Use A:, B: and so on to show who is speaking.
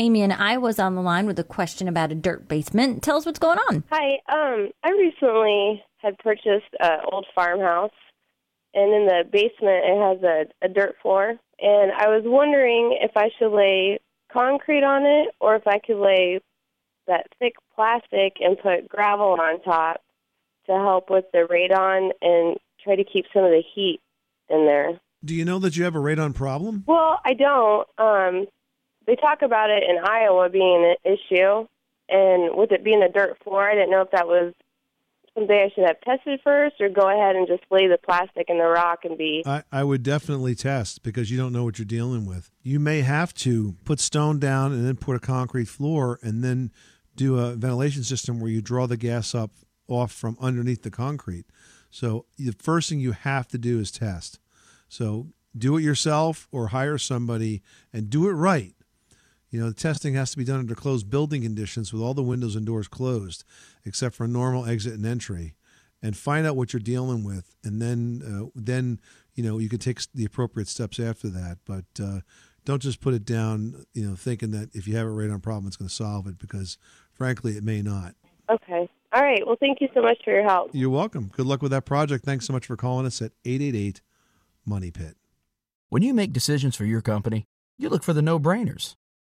A: Amy and I was on the line with a question about a dirt basement. Tell us what's going on.
B: Hi. Um, I recently had purchased an old farmhouse, and in the basement it has a, a dirt floor. And I was wondering if I should lay concrete on it or if I could lay that thick plastic and put gravel on top to help with the radon and try to keep some of the heat in there.
C: Do you know that you have a radon problem?
B: Well, I don't. Um, they talk about it in Iowa being an issue, and with it being a dirt floor, I didn't know if that was something I should have tested first, or go ahead and just lay the plastic and the rock and be.
C: I, I would definitely test because you don't know what you're dealing with. You may have to put stone down and then put a concrete floor and then do a ventilation system where you draw the gas up off from underneath the concrete. So the first thing you have to do is test. So do it yourself or hire somebody and do it right. You know, the testing has to be done under closed building conditions with all the windows and doors closed, except for a normal exit and entry, and find out what you're dealing with, and then uh, then you know you can take the appropriate steps after that. But uh, don't just put it down, you know, thinking that if you have a radon problem, it's going to solve it, because frankly, it may not.
B: Okay. All right. Well, thank you so much for your help.
C: You're welcome. Good luck with that project. Thanks so much for calling us at 888 Money Pit.
D: When you make decisions for your company, you look for the no brainers.